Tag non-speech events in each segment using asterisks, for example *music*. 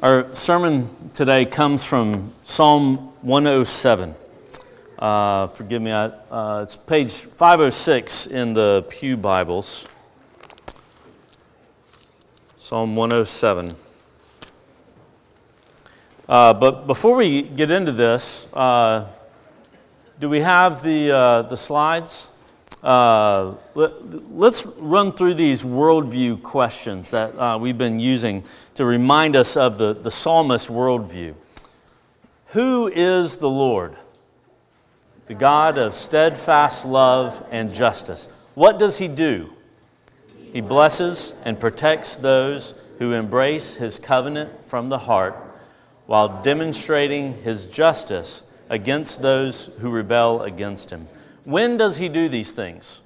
Our sermon today comes from Psalm 107. Uh, forgive me, I, uh, it's page 506 in the Pew Bibles. Psalm 107. Uh, but before we get into this, uh, do we have the, uh, the slides? Uh, let, us run through these worldview questions that uh, we've been using to remind us of the, the psalmist worldview. Who is the Lord? The God of steadfast love and justice. What does he do? He blesses and protects those who embrace his covenant from the heart while demonstrating his justice against those who rebel against him. When does he do these things?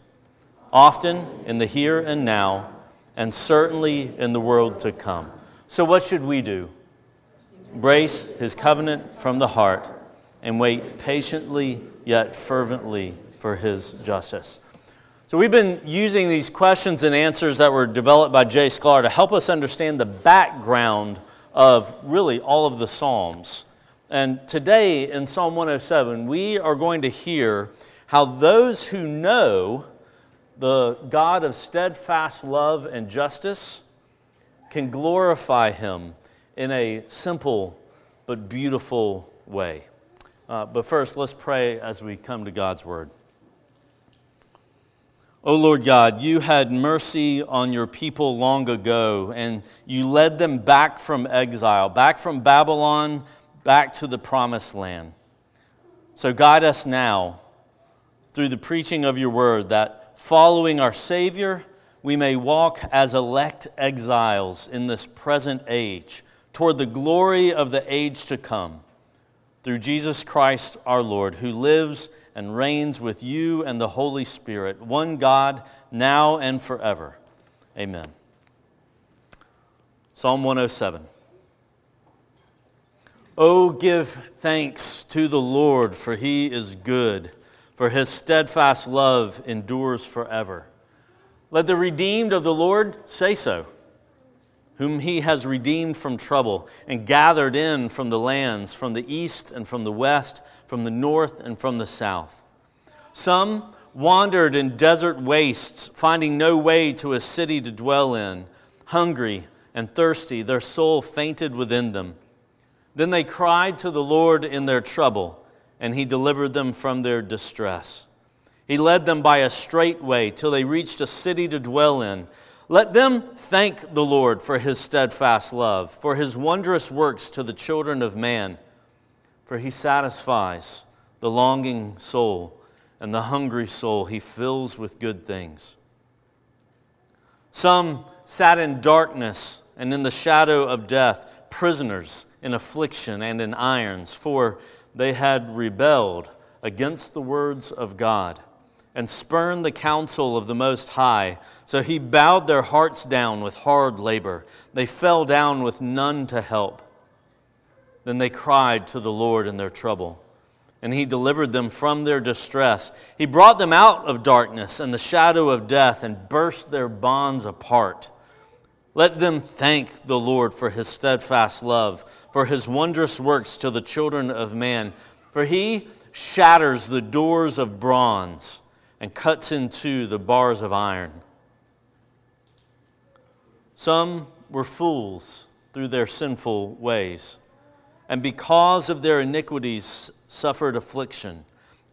Often in the here and now, and certainly in the world to come. So, what should we do? Embrace his covenant from the heart and wait patiently yet fervently for his justice. So, we've been using these questions and answers that were developed by Jay Sklar to help us understand the background of really all of the Psalms. And today in Psalm 107, we are going to hear how those who know the God of steadfast love and justice can glorify him in a simple but beautiful way. Uh, but first, let's pray as we come to God's word. O Lord God, you had mercy on your people long ago, and you led them back from exile, back from Babylon, back to the promised land. So guide us now through the preaching of your word, that following our Savior, we may walk as elect exiles in this present age toward the glory of the age to come. Through Jesus Christ our Lord, who lives and reigns with you and the Holy Spirit, one God, now and forever. Amen. Psalm 107. Oh, give thanks to the Lord, for he is good for his steadfast love endures forever. Let the redeemed of the Lord say so, whom he has redeemed from trouble and gathered in from the lands, from the east and from the west, from the north and from the south. Some wandered in desert wastes, finding no way to a city to dwell in, hungry and thirsty, their soul fainted within them. Then they cried to the Lord in their trouble and he delivered them from their distress. He led them by a straight way till they reached a city to dwell in. Let them thank the Lord for his steadfast love, for his wondrous works to the children of man. For he satisfies the longing soul, and the hungry soul he fills with good things. Some sat in darkness and in the shadow of death, prisoners in affliction and in irons, for they had rebelled against the words of God and spurned the counsel of the Most High. So he bowed their hearts down with hard labor. They fell down with none to help. Then they cried to the Lord in their trouble, and he delivered them from their distress. He brought them out of darkness and the shadow of death and burst their bonds apart. Let them thank the Lord for his steadfast love, for his wondrous works to the children of man. For he shatters the doors of bronze and cuts in two the bars of iron. Some were fools through their sinful ways, and because of their iniquities suffered affliction.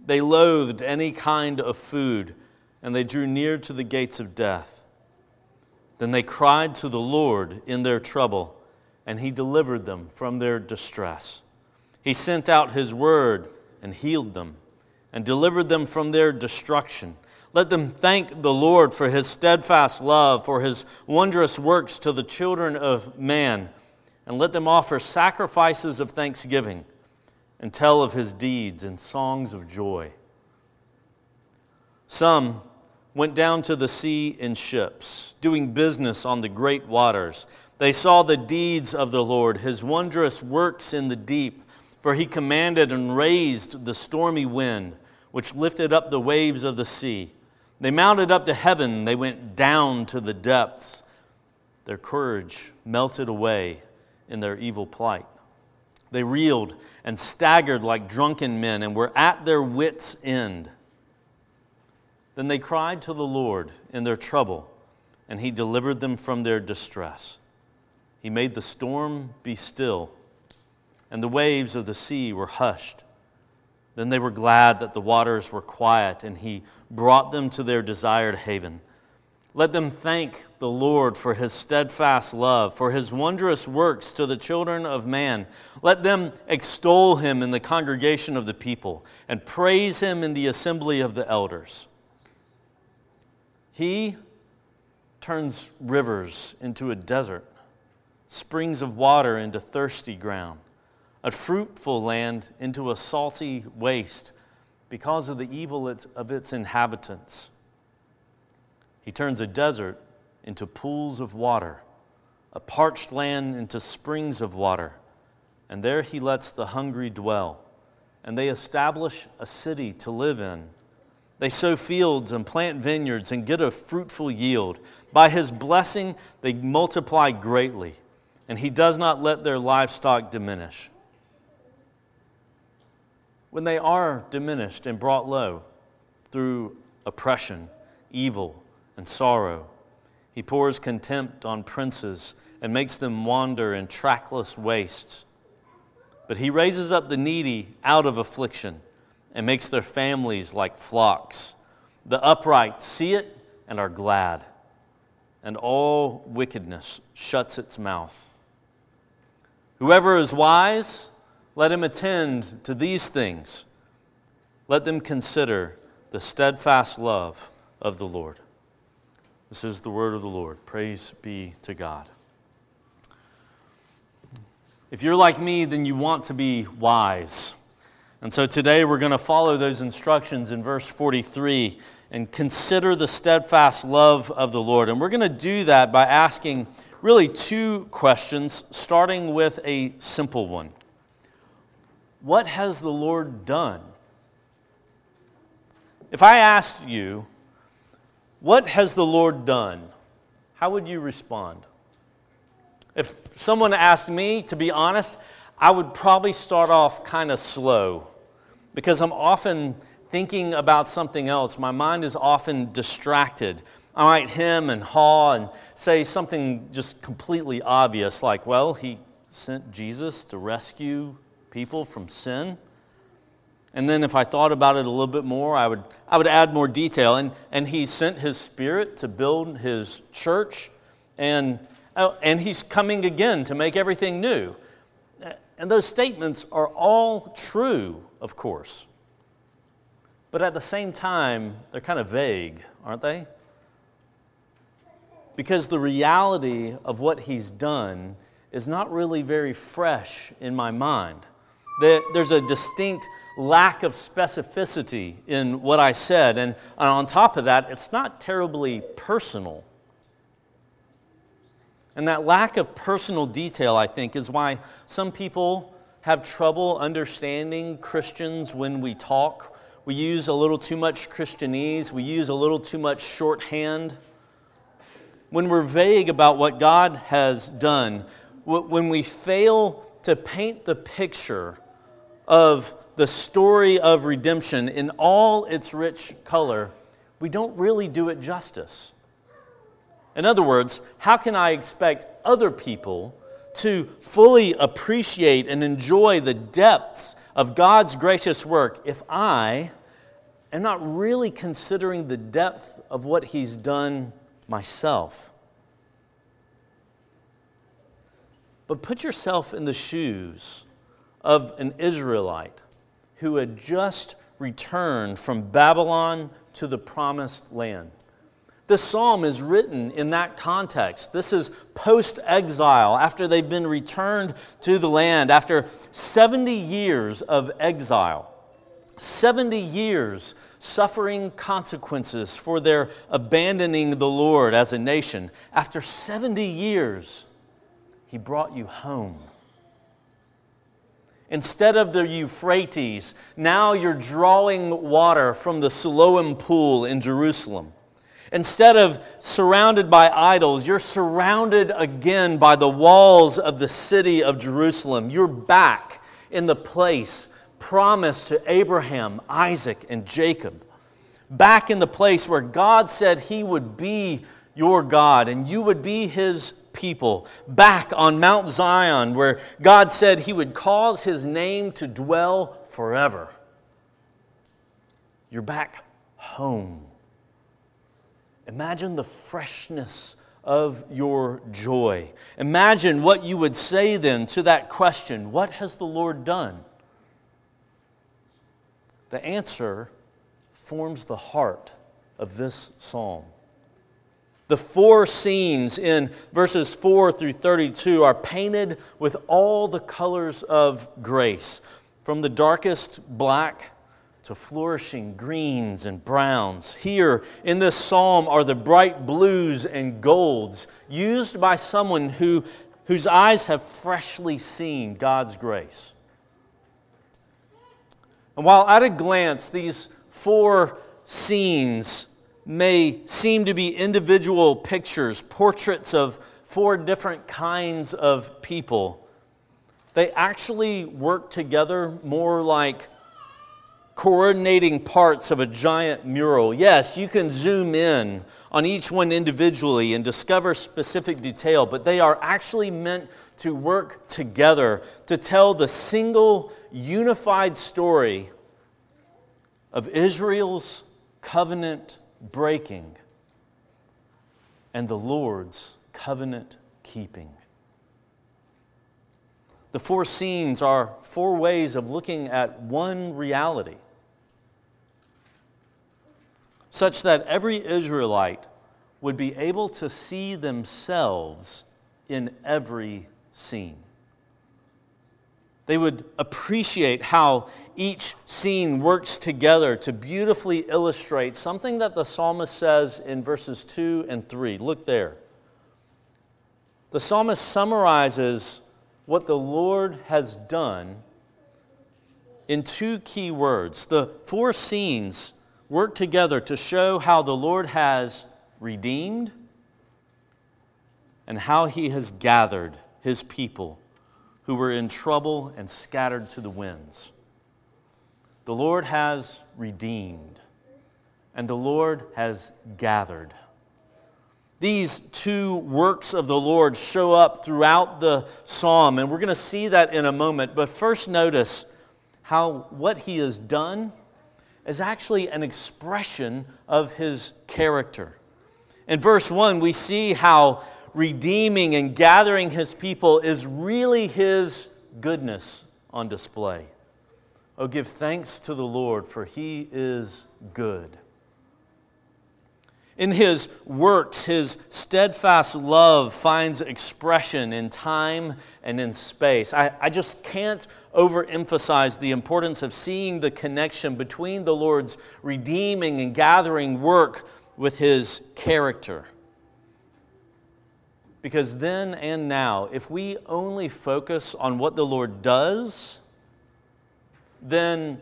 They loathed any kind of food, and they drew near to the gates of death. Then they cried to the Lord in their trouble, and he delivered them from their distress. He sent out his word and healed them, and delivered them from their destruction. Let them thank the Lord for his steadfast love, for his wondrous works to the children of man, and let them offer sacrifices of thanksgiving and tell of his deeds in songs of joy. Some went down to the sea in ships, doing business on the great waters. They saw the deeds of the Lord, his wondrous works in the deep, for he commanded and raised the stormy wind, which lifted up the waves of the sea. They mounted up to heaven, they went down to the depths. Their courage melted away in their evil plight. They reeled and staggered like drunken men and were at their wits' end. Then they cried to the Lord in their trouble, and He delivered them from their distress. He made the storm be still, and the waves of the sea were hushed. Then they were glad that the waters were quiet, and He brought them to their desired haven. Let them thank the Lord for his steadfast love, for his wondrous works to the children of man. Let them extol him in the congregation of the people and praise him in the assembly of the elders. He turns rivers into a desert, springs of water into thirsty ground, a fruitful land into a salty waste because of the evil of its inhabitants. He turns a desert into pools of water, a parched land into springs of water, and there he lets the hungry dwell, and they establish a city to live in. They sow fields and plant vineyards and get a fruitful yield. By his blessing, they multiply greatly, and he does not let their livestock diminish. When they are diminished and brought low through oppression, evil, and sorrow. He pours contempt on princes and makes them wander in trackless wastes. But he raises up the needy out of affliction and makes their families like flocks. The upright see it and are glad, and all wickedness shuts its mouth. Whoever is wise, let him attend to these things. Let them consider the steadfast love of the Lord. This is the word of the Lord. Praise be to God. If you're like me, then you want to be wise. And so today we're going to follow those instructions in verse 43 and consider the steadfast love of the Lord. And we're going to do that by asking really two questions, starting with a simple one What has the Lord done? If I asked you, what has the Lord done? How would you respond? If someone asked me, to be honest, I would probably start off kind of slow because I'm often thinking about something else. My mind is often distracted. I might hem and haw and say something just completely obvious, like, well, he sent Jesus to rescue people from sin. And then if I thought about it a little bit more, I would, I would add more detail. And, and he sent his spirit to build his church, and, uh, and he's coming again to make everything new. And those statements are all true, of course. But at the same time, they're kind of vague, aren't they? Because the reality of what he's done is not really very fresh in my mind. There's a distinct lack of specificity in what I said. And on top of that, it's not terribly personal. And that lack of personal detail, I think, is why some people have trouble understanding Christians when we talk. We use a little too much Christianese, we use a little too much shorthand. When we're vague about what God has done, when we fail to paint the picture of the story of redemption in all its rich color, we don't really do it justice. In other words, how can I expect other people to fully appreciate and enjoy the depths of God's gracious work if I am not really considering the depth of what He's done myself? But put yourself in the shoes of an Israelite who had just returned from Babylon to the promised land. This psalm is written in that context. This is post exile, after they've been returned to the land, after 70 years of exile. 70 years suffering consequences for their abandoning the Lord as a nation. After 70 years, He brought you home. Instead of the Euphrates, now you're drawing water from the Siloam pool in Jerusalem. Instead of surrounded by idols, you're surrounded again by the walls of the city of Jerusalem. You're back in the place promised to Abraham, Isaac, and Jacob. Back in the place where God said He would be your God and you would be His people. Back on Mount Zion where God said He would cause His name to dwell forever. You're back home. Imagine the freshness of your joy. Imagine what you would say then to that question What has the Lord done? The answer forms the heart of this psalm. The four scenes in verses 4 through 32 are painted with all the colors of grace, from the darkest black to flourishing greens and browns. Here in this psalm are the bright blues and golds used by someone who, whose eyes have freshly seen God's grace. And while at a glance these four scenes may seem to be individual pictures, portraits of four different kinds of people, they actually work together more like coordinating parts of a giant mural. Yes, you can zoom in on each one individually and discover specific detail, but they are actually meant to work together to tell the single unified story of Israel's covenant breaking and the Lord's covenant keeping. The four scenes are four ways of looking at one reality such that every Israelite would be able to see themselves in every scene. They would appreciate how each scene works together to beautifully illustrate something that the psalmist says in verses 2 and 3. Look there. The psalmist summarizes what the Lord has done in two key words. The four scenes work together to show how the Lord has redeemed and how he has gathered his people who were in trouble and scattered to the winds. The Lord has redeemed and the Lord has gathered. These two works of the Lord show up throughout the psalm, and we're going to see that in a moment. But first, notice how what he has done is actually an expression of his character. In verse 1, we see how redeeming and gathering his people is really his goodness on display. Oh, give thanks to the Lord, for he is good. In his works, his steadfast love finds expression in time and in space. I, I just can't overemphasize the importance of seeing the connection between the Lord's redeeming and gathering work with his character. Because then and now, if we only focus on what the Lord does, then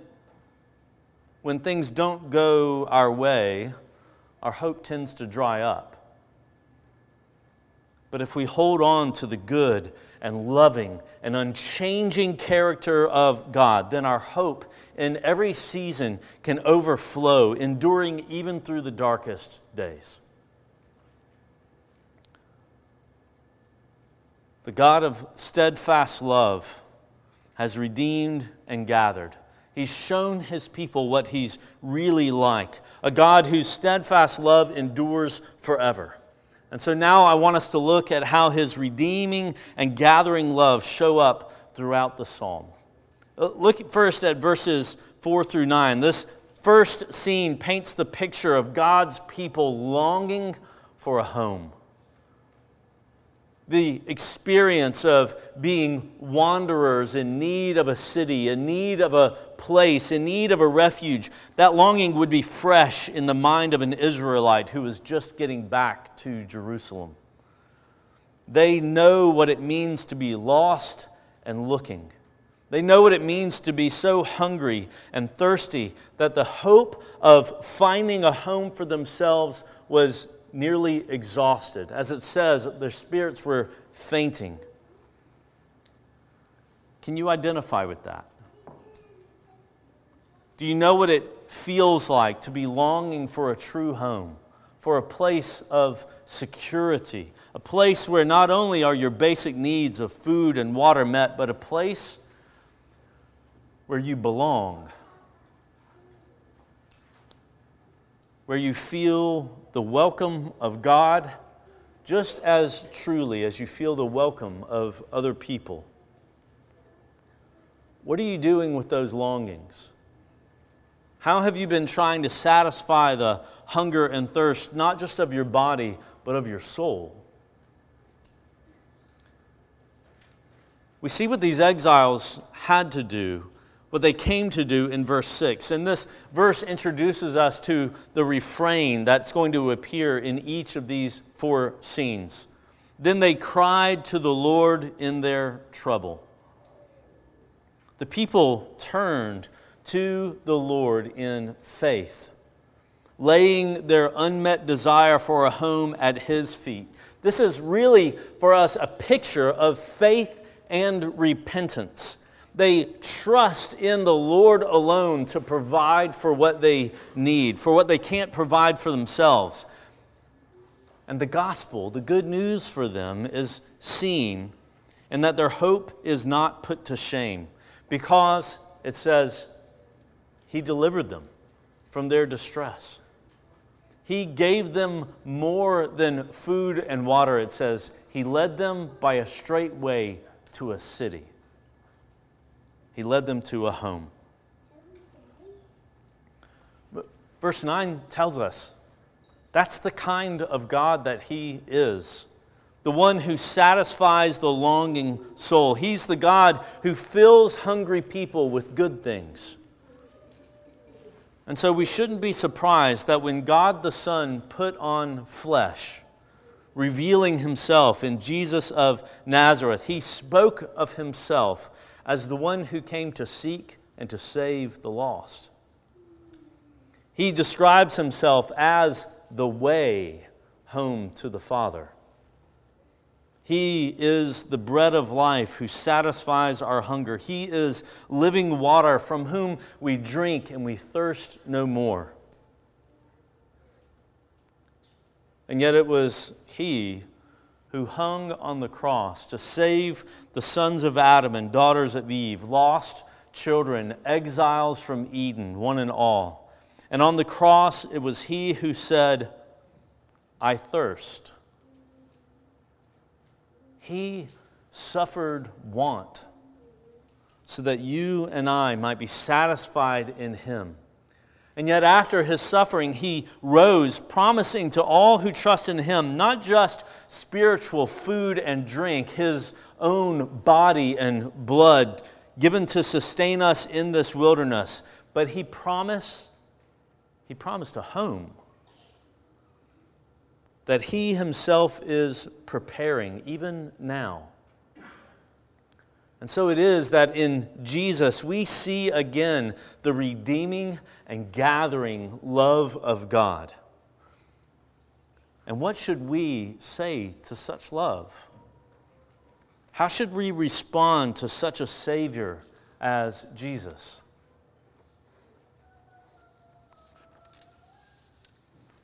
when things don't go our way, our hope tends to dry up. But if we hold on to the good and loving and unchanging character of God, then our hope in every season can overflow, enduring even through the darkest days. The God of steadfast love has redeemed and gathered. He's shown his people what he's really like a God whose steadfast love endures forever. And so now I want us to look at how his redeeming and gathering love show up throughout the psalm. Uh, look first at verses 4 through 9. This first scene paints the picture of God's people longing for a home the experience of being wanderers in need of a city, in need of a place, in need of a refuge, that longing would be fresh in the mind of an Israelite who was just getting back to Jerusalem. They know what it means to be lost and looking. They know what it means to be so hungry and thirsty that the hope of finding a home for themselves was nearly exhausted. As it says, their spirits were fainting. Can you identify with that? Do you know what it feels like to be longing for a true home, for a place of security, a place where not only are your basic needs of food and water met, but a place where you belong, where you feel the welcome of God just as truly as you feel the welcome of other people. What are you doing with those longings? How have you been trying to satisfy the hunger and thirst, not just of your body, but of your soul? We see what these exiles had to do, what they came to do in verse 6. And this verse introduces us to the refrain that's going to appear in each of these four scenes. Then they cried to the Lord in their trouble. The people turned to the Lord in faith, laying their unmet desire for a home at His feet. This is really for us a picture of faith and repentance. They trust in the Lord alone to provide for what they need, for what they can't provide for themselves. And the gospel, the good news for them, is seen, and that their hope is not put to shame because it says, He delivered them from their distress. He gave them more than food and water, it says. He led them by a straight way to a city, He led them to a home. Verse 9 tells us that's the kind of God that He is the one who satisfies the longing soul. He's the God who fills hungry people with good things. And so we shouldn't be surprised that when God the Son put on flesh, revealing himself in Jesus of Nazareth, he spoke of himself as the one who came to seek and to save the lost. He describes himself as the way home to the Father. He is the bread of life who satisfies our hunger. He is living water from whom we drink and we thirst no more. And yet it was He who hung on the cross to save the sons of Adam and daughters of Eve, lost children, exiles from Eden, one and all. And on the cross, it was He who said, I thirst. He suffered want so that you and I might be satisfied in Him. And yet, after his suffering, he rose, promising to all who trust in him not just spiritual food and drink, his own body and blood given to sustain us in this wilderness, but he promised, he promised a home that he himself is preparing even now. And so it is that in Jesus we see again the redeeming and gathering love of God. And what should we say to such love? How should we respond to such a Savior as Jesus?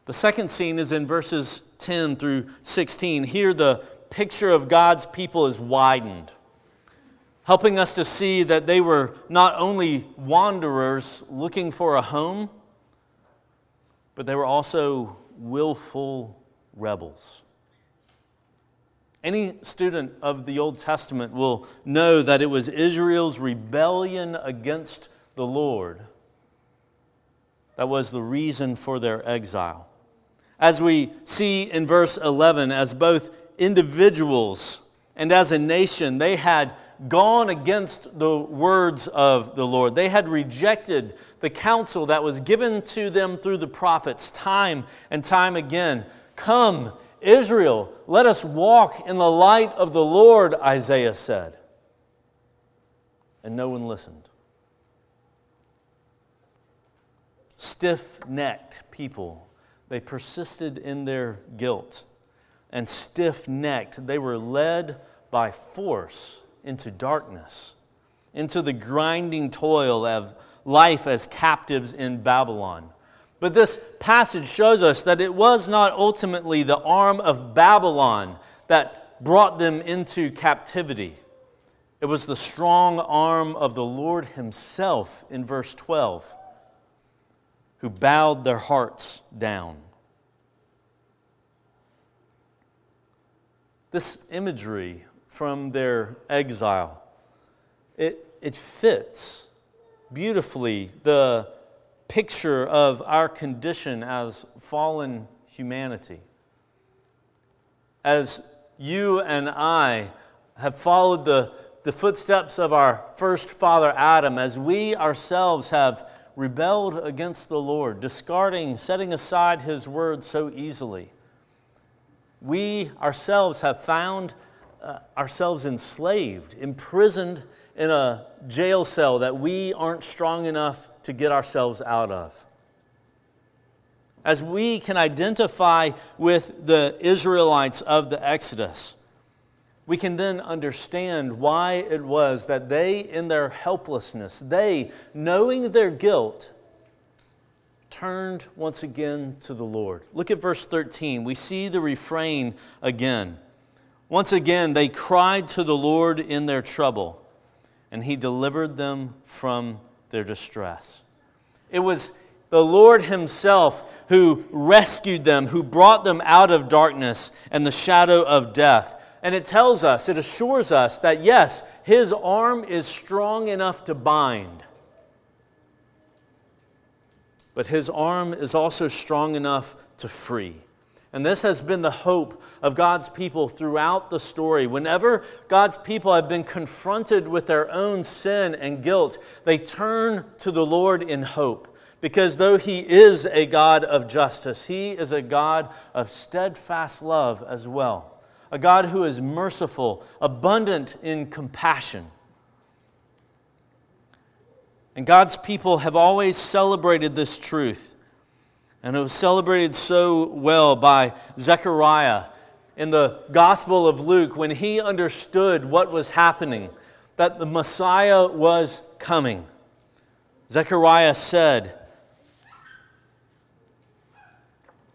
The second scene is in verses 10 through 16. Here, the picture of God's people is widened, helping us to see that they were not only wanderers looking for a home, but they were also willful rebels. Any student of the Old Testament will know that it was Israel's rebellion against the Lord that was the reason for their exile as we see in verse 11, as both individuals and as a nation, they had gone against the words of the Lord. They had rejected the counsel that was given to them through the prophets time and time again. Come, Israel, let us walk in the light of the Lord, Isaiah said. and no one listened. Stiff necked people, they persisted in their guilt. And stiff necked, they were led by force into darkness, into the grinding toil of life as captives in Babylon. But this passage shows us that it was not ultimately the arm of Babylon that brought them into captivity. It was the strong arm of the Lord Himself in verse 12 who bowed their hearts down. This imagery from their exile, it, it fits beautifully the picture of our condition as fallen humanity. As you and I have followed the, the footsteps of our first father Adam, as we ourselves have rebelled against the Lord, discarding, setting aside his word so easily, we ourselves have found uh, ourselves enslaved, imprisoned in a jail cell that we aren't strong enough to get ourselves out of. As we can identify with the Israelites of the Exodus, we can then understand why it was that they, in their helplessness, they, knowing their guilt, turned once again to the Lord. Look at verse 13. We see the refrain again. Once again, they cried to the Lord in their trouble and he delivered them from their distress. It was the Lord Himself who rescued them, who brought them out of darkness and the shadow of death. And it tells us, it assures us that yes, His arm is strong enough to bind, but His arm is also strong enough to free. And this has been the hope of God's people throughout the story. Whenever God's people have been confronted with their own sin and guilt, they turn to the Lord in hope. Because though He is a God of justice, He is a God of steadfast love as well. A God who is merciful, abundant in compassion. And God's people have always celebrated this truth and it was celebrated so well by Zechariah in the Gospel of Luke when he understood what was happening, that the Messiah was coming. Zechariah said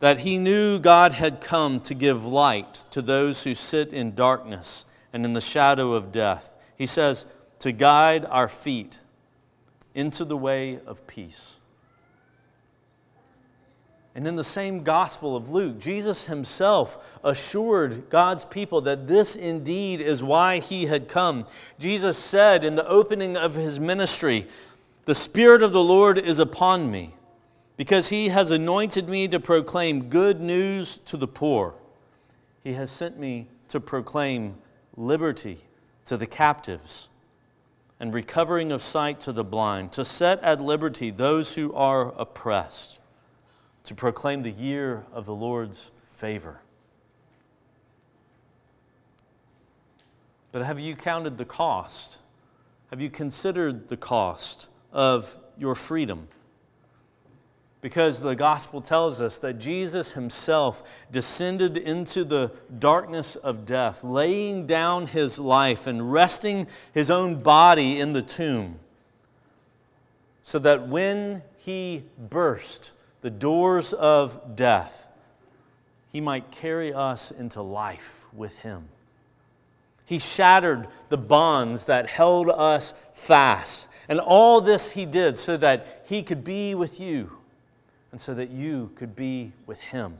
that he knew God had come to give light to those who sit in darkness and in the shadow of death. He says, to guide our feet into the way of peace. And in the same Gospel of Luke, Jesus himself assured God's people that this indeed is why he had come. Jesus said in the opening of his ministry, The Spirit of the Lord is upon me, because he has anointed me to proclaim good news to the poor. He has sent me to proclaim liberty to the captives and recovering of sight to the blind, to set at liberty those who are oppressed to proclaim the year of the Lord's favor. But have you counted the cost? Have you considered the cost of your freedom? Because the gospel tells us that Jesus himself descended into the darkness of death, laying down his life and resting his own body in the tomb, so that when he burst the doors of death, he might carry us into life with him. He shattered the bonds that held us fast. And all this he did so that he could be with you and so that you could be with him.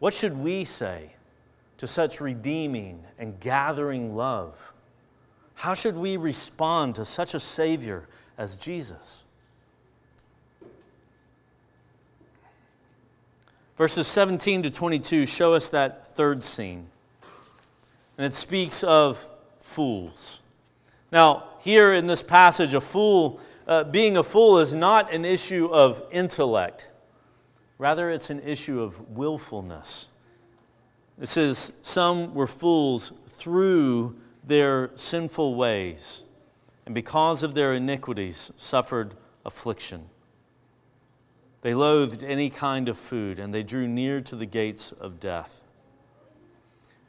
What should we say to such redeeming and gathering love? How should we respond to such a Savior as Jesus? Verses 17 to 22 show us that third scene. And it speaks of fools. Now, here in this passage, a fool, uh, being a fool is not an issue of intellect. Rather, it's an issue of willfulness. It says, Some were fools through their sinful ways, and because of their iniquities, suffered affliction. They loathed any kind of food, and they drew near to the gates of death.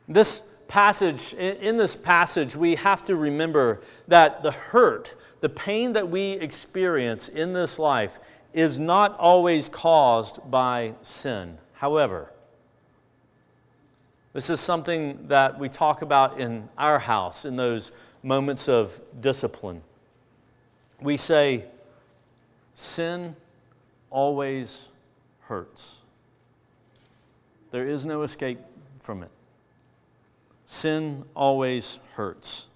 This passage, in this passage, we have to remember that the hurt, the pain that we experience in this life, is not always caused by sin. However, this is something that we talk about in our house in those moments of discipline. We say, sin always hurts. There is no escape from it. Sin always hurts.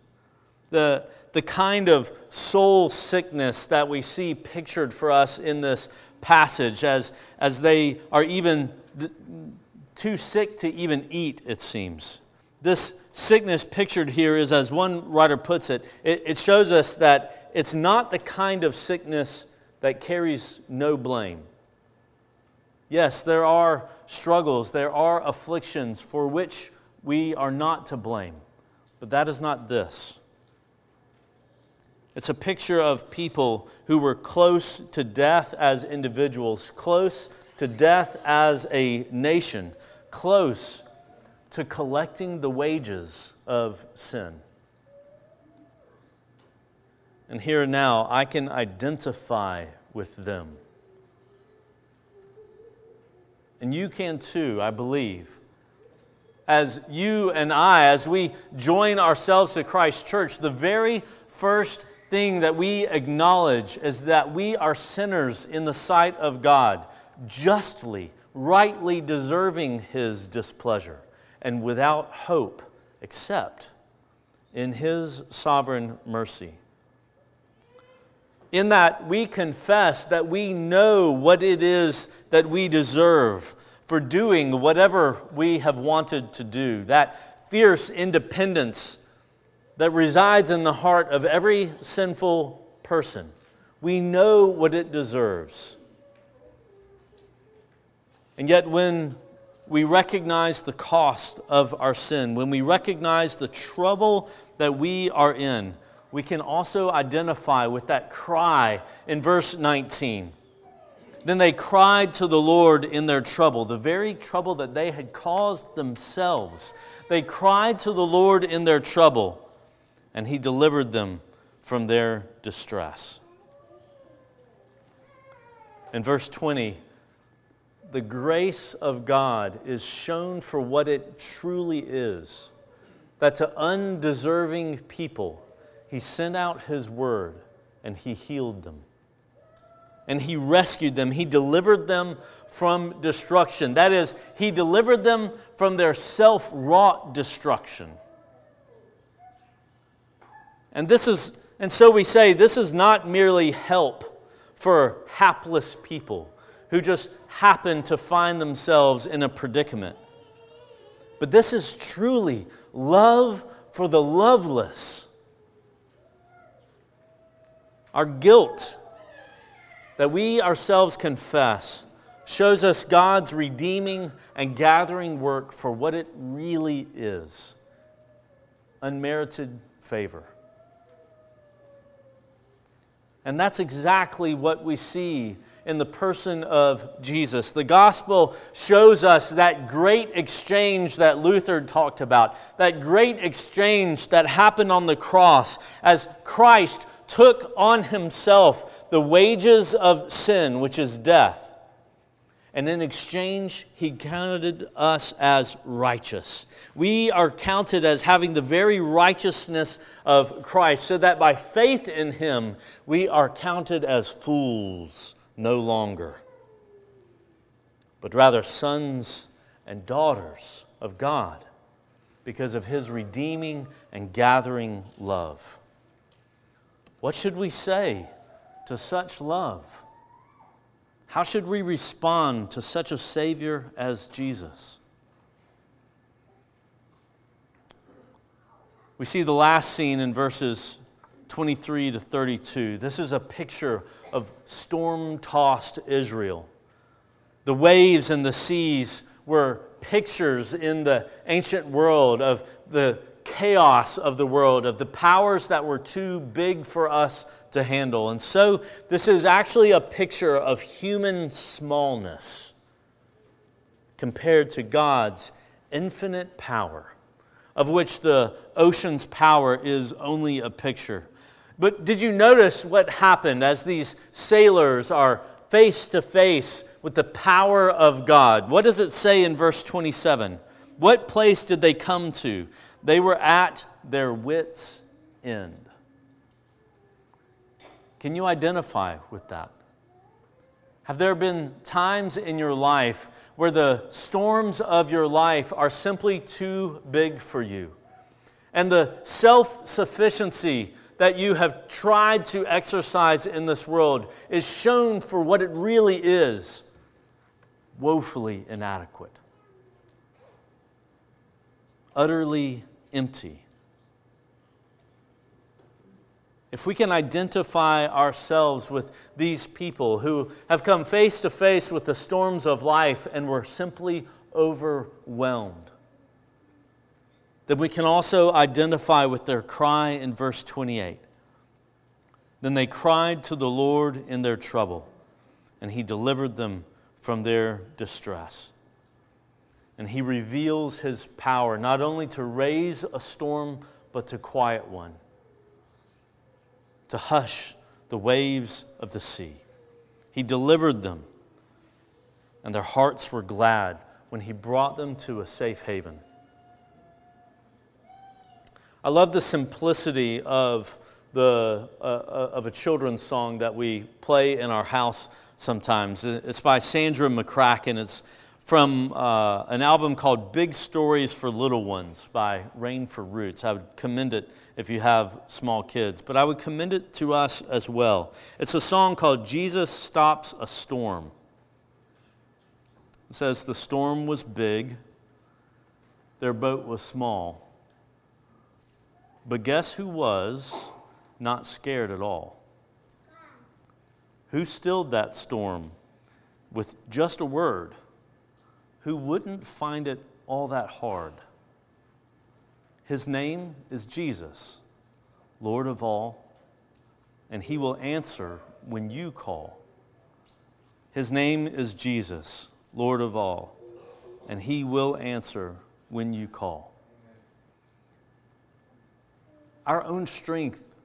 The, the kind of soul sickness that we see pictured for us in this passage as, as they are even too sick to even eat, it seems. This sickness pictured here is, as one writer puts it, it, it shows us that it's not the kind of sickness that carries no blame. Yes, there are struggles, there are afflictions for which we are not to blame. But that is not this. It's a picture of people who were close to death as individuals, close to death as a nation, close to collecting the wages of sin. And here and now, I can identify with them. And you can too, I believe as you and I, as we join ourselves to Christ Church, the very first thing that we acknowledge is that we are sinners in the sight of God, justly, rightly deserving His displeasure, and without hope except in His sovereign mercy. In that we confess that we know what it is that we deserve for doing whatever we have wanted to do, that fierce independence that resides in the heart of every sinful person. We know what it deserves. And yet, when we recognize the cost of our sin, when we recognize the trouble that we are in, we can also identify with that cry in verse 19 then they cried to the Lord in their trouble, the very trouble that they had caused themselves. They cried to the Lord in their trouble, and He delivered them from their distress. In verse 20, the grace of God is shown for what it truly is that to undeserving people, He sent out His word and He healed them and he rescued them. He delivered them from destruction. That is, he delivered them from their self wrought destruction. And this is, and so we say this is not merely help for hapless people who just happen to find themselves in a predicament. But this is truly love for the loveless. Our guilt that we ourselves confess shows us God's redeeming and gathering work for what it really is unmerited favor. And that's exactly what we see in the person of Jesus. The gospel shows us that great exchange that Luther talked about, that great exchange that happened on the cross as Christ took on himself the wages of sin, which is death. And in exchange, he counted us as righteous. We are counted as having the very righteousness of Christ, so that by faith in him, we are counted as fools no longer, but rather sons and daughters of God because of his redeeming and gathering love. What should we say to such love? How should we respond to such a Savior as Jesus? We see the last scene in verses 23 to 32. This is a picture of storm tossed Israel. The waves and the seas were pictures in the ancient world of the chaos of the world, of the powers that were too big for us to handle. And so, this is actually a picture of human smallness compared to God's infinite power, of which the ocean's power is only a picture. But did you notice what happened as these sailors are face to face with the power of God? What does it say in verse 27? What place did they come to? They were at their wits' end. Can you identify with that? Have there been times in your life where the storms of your life are simply too big for you? And the self sufficiency that you have tried to exercise in this world is shown for what it really is woefully inadequate, utterly empty. If we can identify ourselves with these people who have come face to face with the storms of life and were simply overwhelmed, then we can also identify with their cry in verse 28. Then they cried to the Lord in their trouble, and he delivered them from their distress. And he reveals his power not only to raise a storm, but to quiet one to hush the waves of the sea. He delivered them, and their hearts were glad when he brought them to a safe haven. I love the simplicity of, the, uh, uh of a children's song that we play in our house sometimes. It's by Sandra McCracken. It's from uh, an album called Big Stories for Little Ones by Rain for Roots. I would commend it if you have small kids, but I would commend it to us as well. It's a song called Jesus Stops a Storm. It says, The storm was big, their boat was small. But guess who was not scared at all? Who stilled that storm with just a word? Who wouldn't find it all that hard. His name is Jesus, Lord of all, and he will answer when you call. His name is Jesus, Lord of all, and he will answer when you call. Our own strength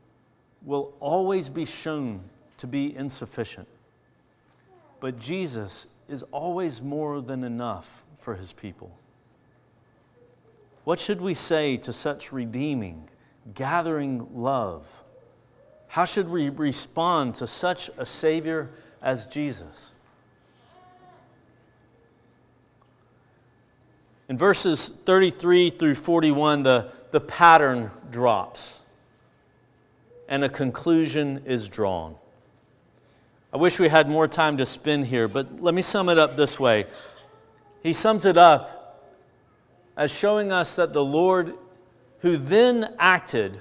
will always be shown to be insufficient, but Jesus is always more than enough for his people. What should we say to such redeeming, gathering love? How should we respond to such a Savior as Jesus? In verses 33 through 41, the, the pattern drops and a conclusion is drawn. I wish we had more time to spend here, but let me sum it up this way. He sums it up as showing us that the Lord, who then acted,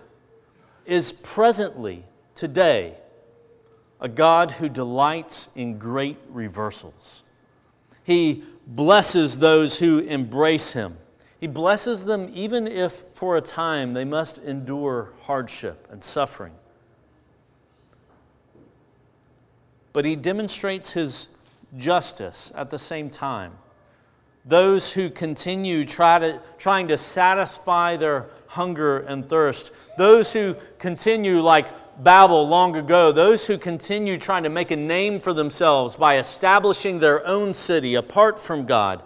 is presently, today, a God who delights in great reversals. He blesses those who embrace Him. He blesses them even if for a time they must endure hardship and suffering. But he demonstrates his justice at the same time. Those who continue try to, trying to satisfy their hunger and thirst, those who continue, like Babel long ago, those who continue trying to make a name for themselves by establishing their own city apart from God,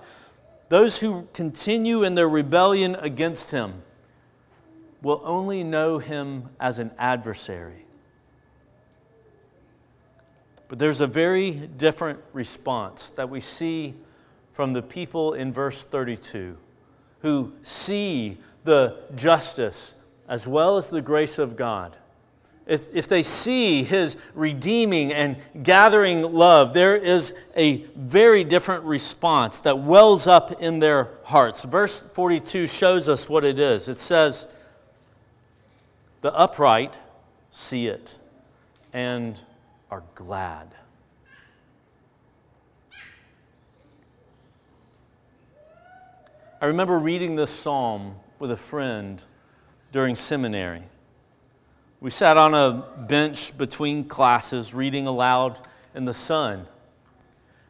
those who continue in their rebellion against Him, will only know Him as an adversary but there's a very different response that we see from the people in verse 32 who see the justice as well as the grace of God. If, if they see his redeeming and gathering love, there is a very different response that wells up in their hearts. Verse 42 shows us what it is. It says, The upright see it and are glad. I remember reading this psalm with a friend during seminary. We sat on a bench between classes, reading aloud in the sun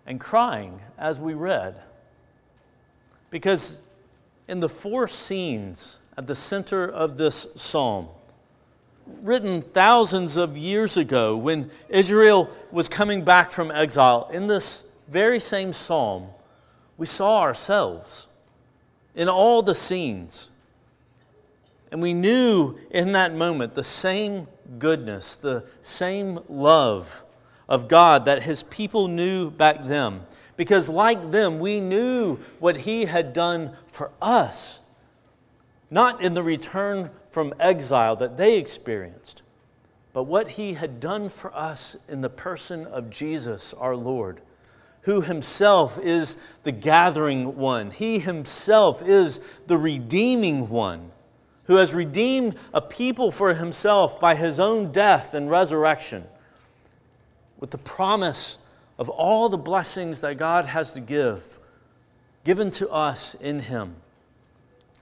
and crying as we read. Because in the four scenes at the center of this psalm, written thousands of years ago when Israel was coming back from exile, in this very same psalm, we saw ourselves in all the scenes. And we knew in that moment the same goodness, the same love of God that his people knew back then. Because, like them, we knew what he had done for us, not in the return from exile that they experienced, but what he had done for us in the person of Jesus, our Lord, who himself is the gathering one. He himself is the redeeming one, who has redeemed a people for himself by his own death and resurrection with the promise of all the blessings that God has to give, given to us in Him.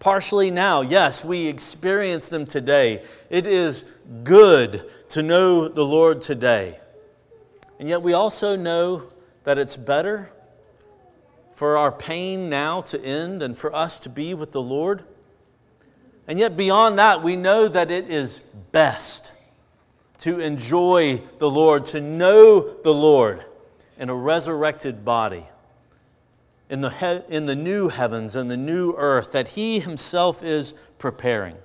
Partially now, yes, we experience them today. It is good to know the Lord today. And yet we also know that it's better for our pain now to end and for us to be with the Lord. And yet, beyond that, we know that it is best to enjoy the Lord, to know the Lord in a resurrected body, in the, he- in the new heavens and the new earth that He Himself is preparing.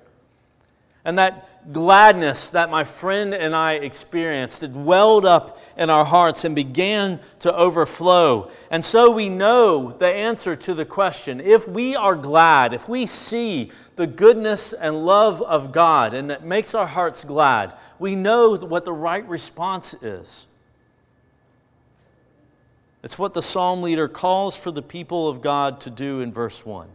And that gladness that my friend and I experienced, it welled up in our hearts and began to overflow. And so we know the answer to the question. If we are glad, if we see the goodness and love of God and that makes our hearts glad, we know what the right response is. It's what the psalm leader calls for the people of God to do in verse 1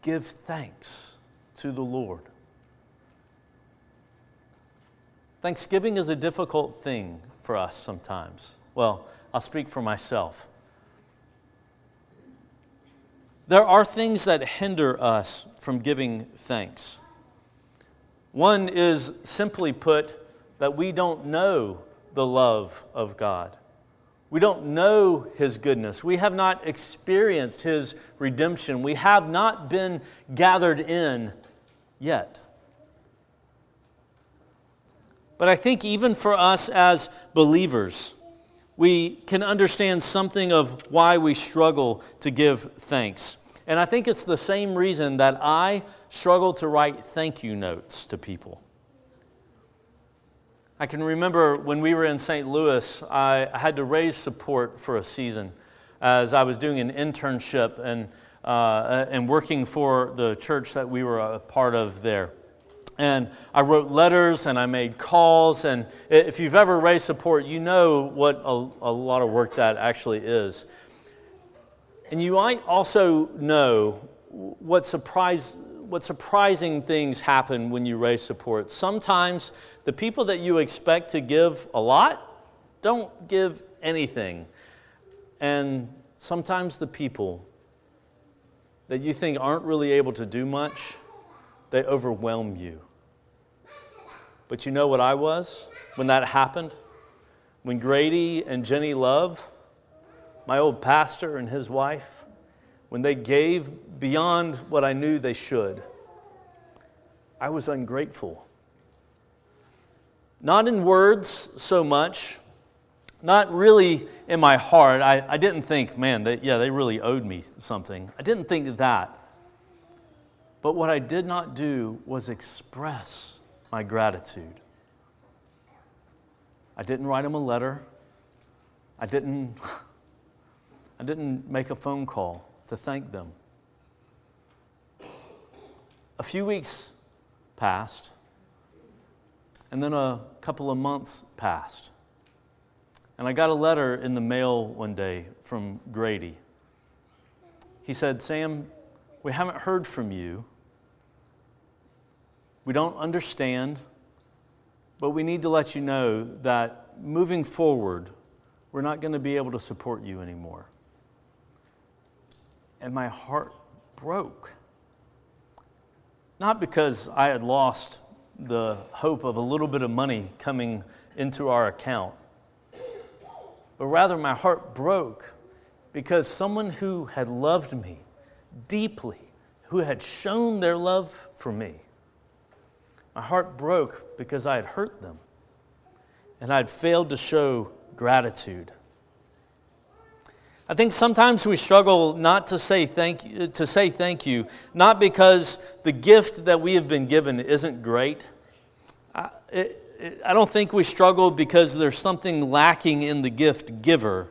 give thanks to the Lord. Thanksgiving is a difficult thing for us sometimes. Well, I'll speak for myself. There are things that hinder us from giving thanks. One is simply put that we don't know the love of God. We don't know His goodness. We have not experienced His redemption. We have not been gathered in yet. But I think even for us as believers, we can understand something of why we struggle to give thanks. And I think it's the same reason that I struggle to write thank you notes to people. I can remember when we were in St. Louis, I had to raise support for a season as I was doing an internship and, uh, and working for the church that we were a part of there. And I wrote letters and I made calls. And if you've ever raised support, you know what a, a lot of work that actually is. And you might also know what, surprise, what surprising things happen when you raise support. Sometimes the people that you expect to give a lot don't give anything. And sometimes the people that you think aren't really able to do much, they overwhelm you. But you know what I was when that happened? When Grady and Jenny Love, my old pastor and his wife, when they gave beyond what I knew they should, I was ungrateful. Not in words so much, not really in my heart. I, I didn't think, man, they, yeah, they really owed me something. I didn't think that. But what I did not do was express my gratitude. I didn't write him a letter. I didn't, *laughs* I didn't make a phone call to thank them. A few weeks passed, and then a couple of months passed. And I got a letter in the mail one day from Grady. He said, Sam, we haven't heard from you we don't understand, but we need to let you know that moving forward, we're not going to be able to support you anymore. And my heart broke. not because I had lost the hope of a little bit of money coming into our account, but rather my heart broke because someone who had loved me deeply, who had shown their love for me, my heart broke because I had hurt them and I had failed to show gratitude. I think sometimes we struggle not to say thank you, to say thank you, not because the gift that we have been given isn't great. I, it, it, I don't think we struggle because there's something lacking in the gift giver.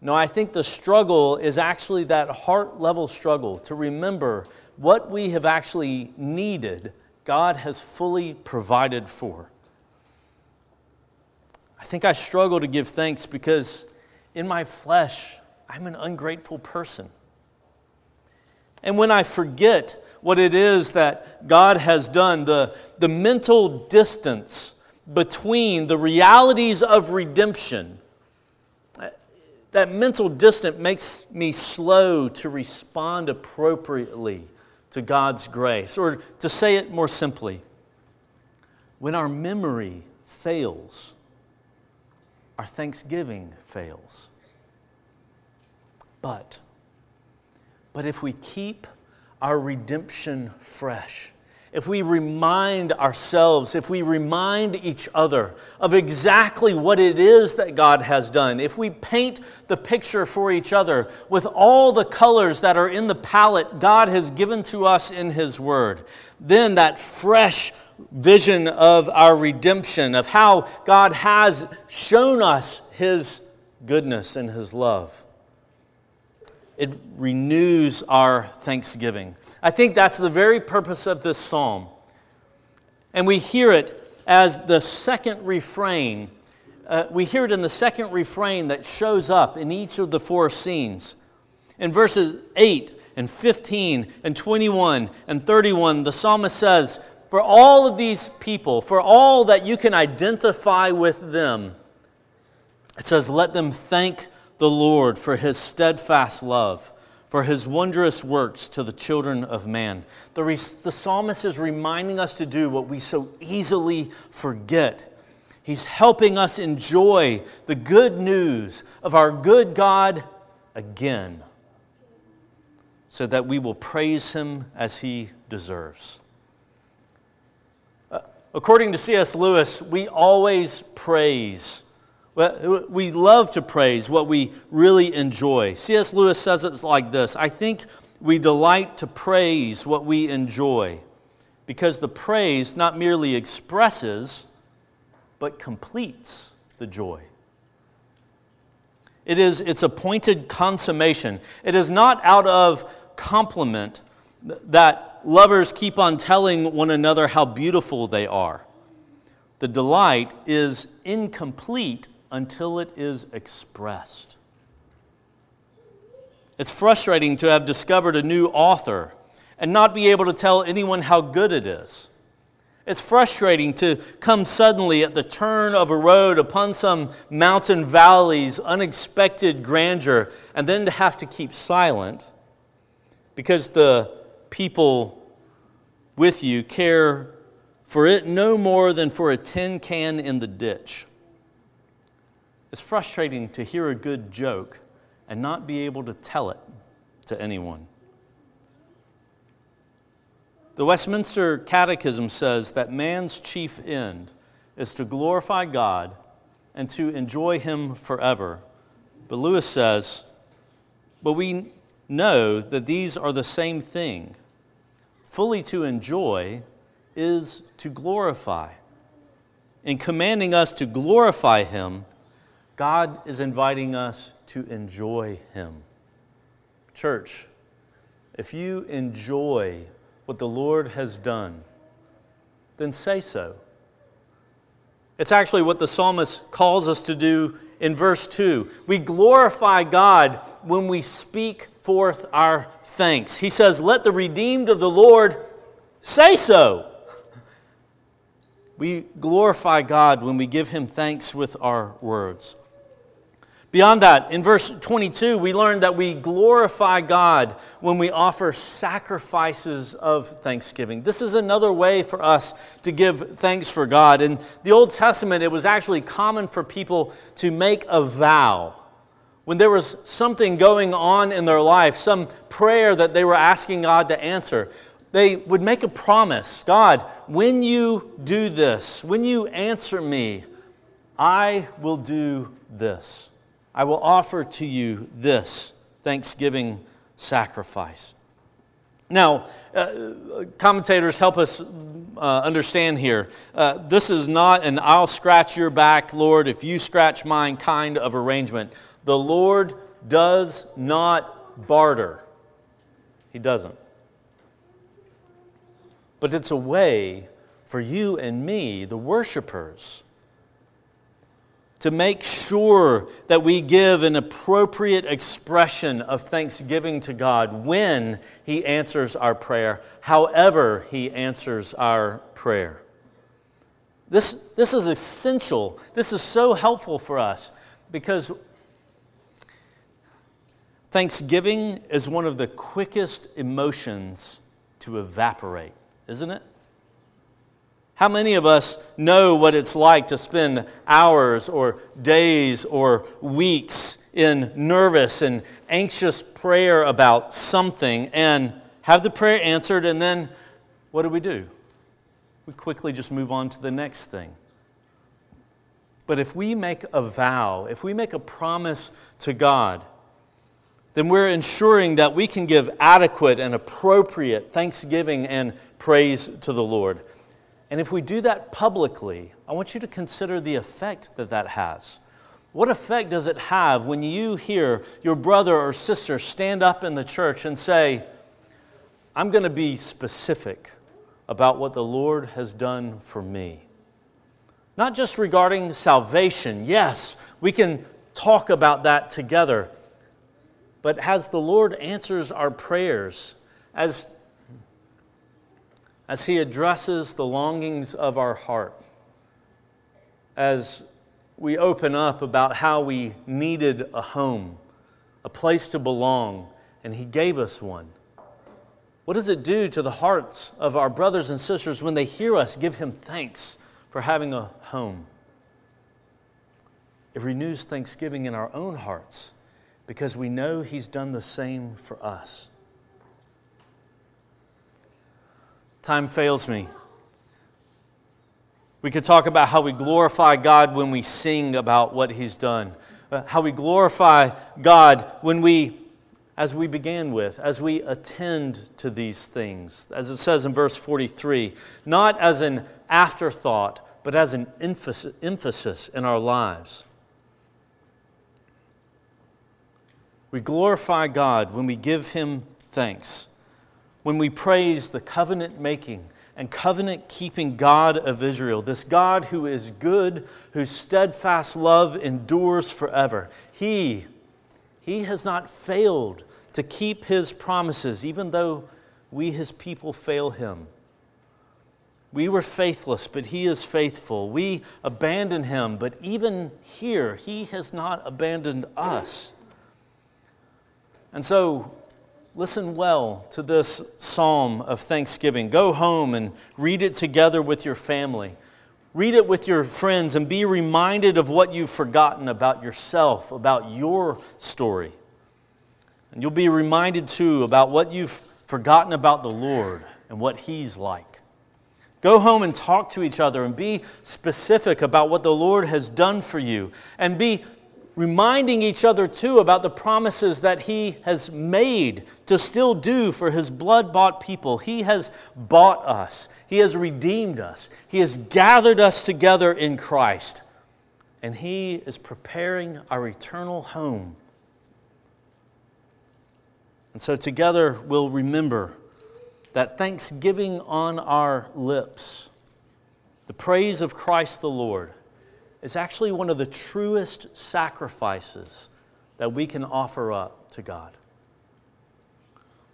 No, I think the struggle is actually that heart level struggle to remember what we have actually needed, God has fully provided for. I think I struggle to give thanks because in my flesh, I'm an ungrateful person. And when I forget what it is that God has done, the, the mental distance between the realities of redemption, that mental distance makes me slow to respond appropriately to God's grace. Or to say it more simply, when our memory fails, our thanksgiving fails. But, but if we keep our redemption fresh, if we remind ourselves, if we remind each other of exactly what it is that God has done, if we paint the picture for each other with all the colors that are in the palette God has given to us in His Word, then that fresh vision of our redemption, of how God has shown us His goodness and His love, it renews our thanksgiving. I think that's the very purpose of this psalm. And we hear it as the second refrain. Uh, we hear it in the second refrain that shows up in each of the four scenes. In verses 8 and 15 and 21 and 31, the psalmist says, For all of these people, for all that you can identify with them, it says, Let them thank the Lord for his steadfast love, for his wondrous works to the children of man. The, the psalmist is reminding us to do what we so easily forget. He's helping us enjoy the good news of our good God again, so that we will praise him as he deserves. Uh, according to C.S. Lewis, we always praise we love to praise what we really enjoy. C.S. Lewis says it like this I think we delight to praise what we enjoy because the praise not merely expresses, but completes the joy. It is its appointed consummation. It is not out of compliment that lovers keep on telling one another how beautiful they are. The delight is incomplete until it is expressed. It's frustrating to have discovered a new author and not be able to tell anyone how good it is. It's frustrating to come suddenly at the turn of a road upon some mountain valley's unexpected grandeur and then to have to keep silent because the people with you care for it no more than for a tin can in the ditch. It's frustrating to hear a good joke and not be able to tell it to anyone. The Westminster Catechism says that man's chief end is to glorify God and to enjoy Him forever. But Lewis says, but we know that these are the same thing. Fully to enjoy is to glorify. In commanding us to glorify Him, God is inviting us to enjoy Him. Church, if you enjoy what the Lord has done, then say so. It's actually what the psalmist calls us to do in verse 2. We glorify God when we speak forth our thanks. He says, Let the redeemed of the Lord say so. *laughs* We glorify God when we give Him thanks with our words. Beyond that, in verse 22, we learn that we glorify God when we offer sacrifices of thanksgiving. This is another way for us to give thanks for God. In the Old Testament, it was actually common for people to make a vow. When there was something going on in their life, some prayer that they were asking God to answer, they would make a promise God, when you do this, when you answer me, I will do this. I will offer to you this thanksgiving sacrifice. Now, uh, commentators help us uh, understand here. Uh, this is not an I'll scratch your back, Lord, if you scratch mine kind of arrangement. The Lord does not barter, He doesn't. But it's a way for you and me, the worshipers, to make sure that we give an appropriate expression of thanksgiving to God when He answers our prayer, however He answers our prayer. This, this is essential. This is so helpful for us because thanksgiving is one of the quickest emotions to evaporate, isn't it? How many of us know what it's like to spend hours or days or weeks in nervous and anxious prayer about something and have the prayer answered, and then what do we do? We quickly just move on to the next thing. But if we make a vow, if we make a promise to God, then we're ensuring that we can give adequate and appropriate thanksgiving and praise to the Lord. And if we do that publicly, I want you to consider the effect that that has. What effect does it have when you hear your brother or sister stand up in the church and say, I'm going to be specific about what the Lord has done for me? Not just regarding salvation. Yes, we can talk about that together. But as the Lord answers our prayers, as as He addresses the longings of our heart, as we open up about how we needed a home, a place to belong, and He gave us one. What does it do to the hearts of our brothers and sisters when they hear us give Him thanks for having a home? It renews thanksgiving in our own hearts because we know He's done the same for us. Time fails me. We could talk about how we glorify God when we sing about what He's done, uh, how we glorify God when we, as we began with, as we attend to these things. As it says in verse 43, not as an afterthought, but as an emphasis in our lives. We glorify God when we give Him thanks when we praise the covenant making and covenant keeping God of Israel, this God who is good, whose steadfast love endures forever. He, he has not failed to keep his promises, even though we, his people, fail him. We were faithless, but he is faithful. We abandoned him, but even here, he has not abandoned us. And so Listen well to this psalm of thanksgiving. Go home and read it together with your family. Read it with your friends and be reminded of what you've forgotten about yourself, about your story. And you'll be reminded too about what you've forgotten about the Lord and what He's like. Go home and talk to each other and be specific about what the Lord has done for you. And be reminding each other too about the promises that He has made to still do for His blood bought people. He has bought us, He has redeemed us, He has gathered us together in Christ, and He is preparing our eternal home. And so together we'll remember that thanksgiving on our lips, the praise of Christ the Lord is actually one of the truest sacrifices that we can offer up to God.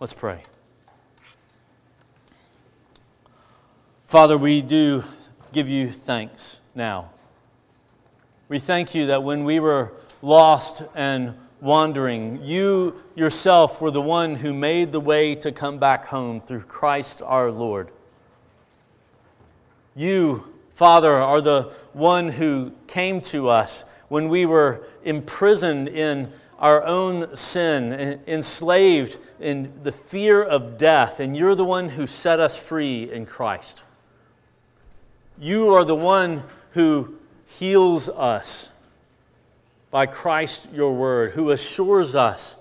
Let's pray. Father, we do give you thanks now. We thank you that when we were lost and wandering. You yourself were the one who made the way to come back home through Christ our Lord. You, Father, are the one who came to us when we were imprisoned in our own sin, enslaved in the fear of death, and you're the one who set us free in Christ. You are the one who heals us by Christ your word, who assures us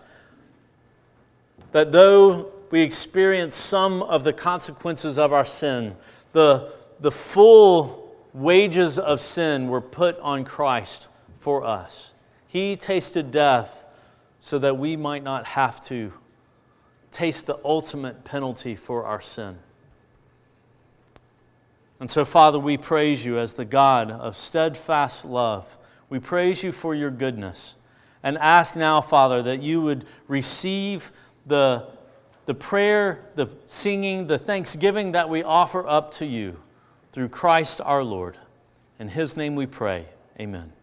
that though we experience some of the consequences of our sin, the, the full wages of sin were put on Christ for us. He tasted death so that we might not have to taste the ultimate penalty for our sin. And so, Father, we praise you as the God of steadfast love. We praise you for your goodness and ask now, Father, that you would receive the, the prayer, the singing, the thanksgiving that we offer up to you through Christ our Lord. In his name we pray. Amen.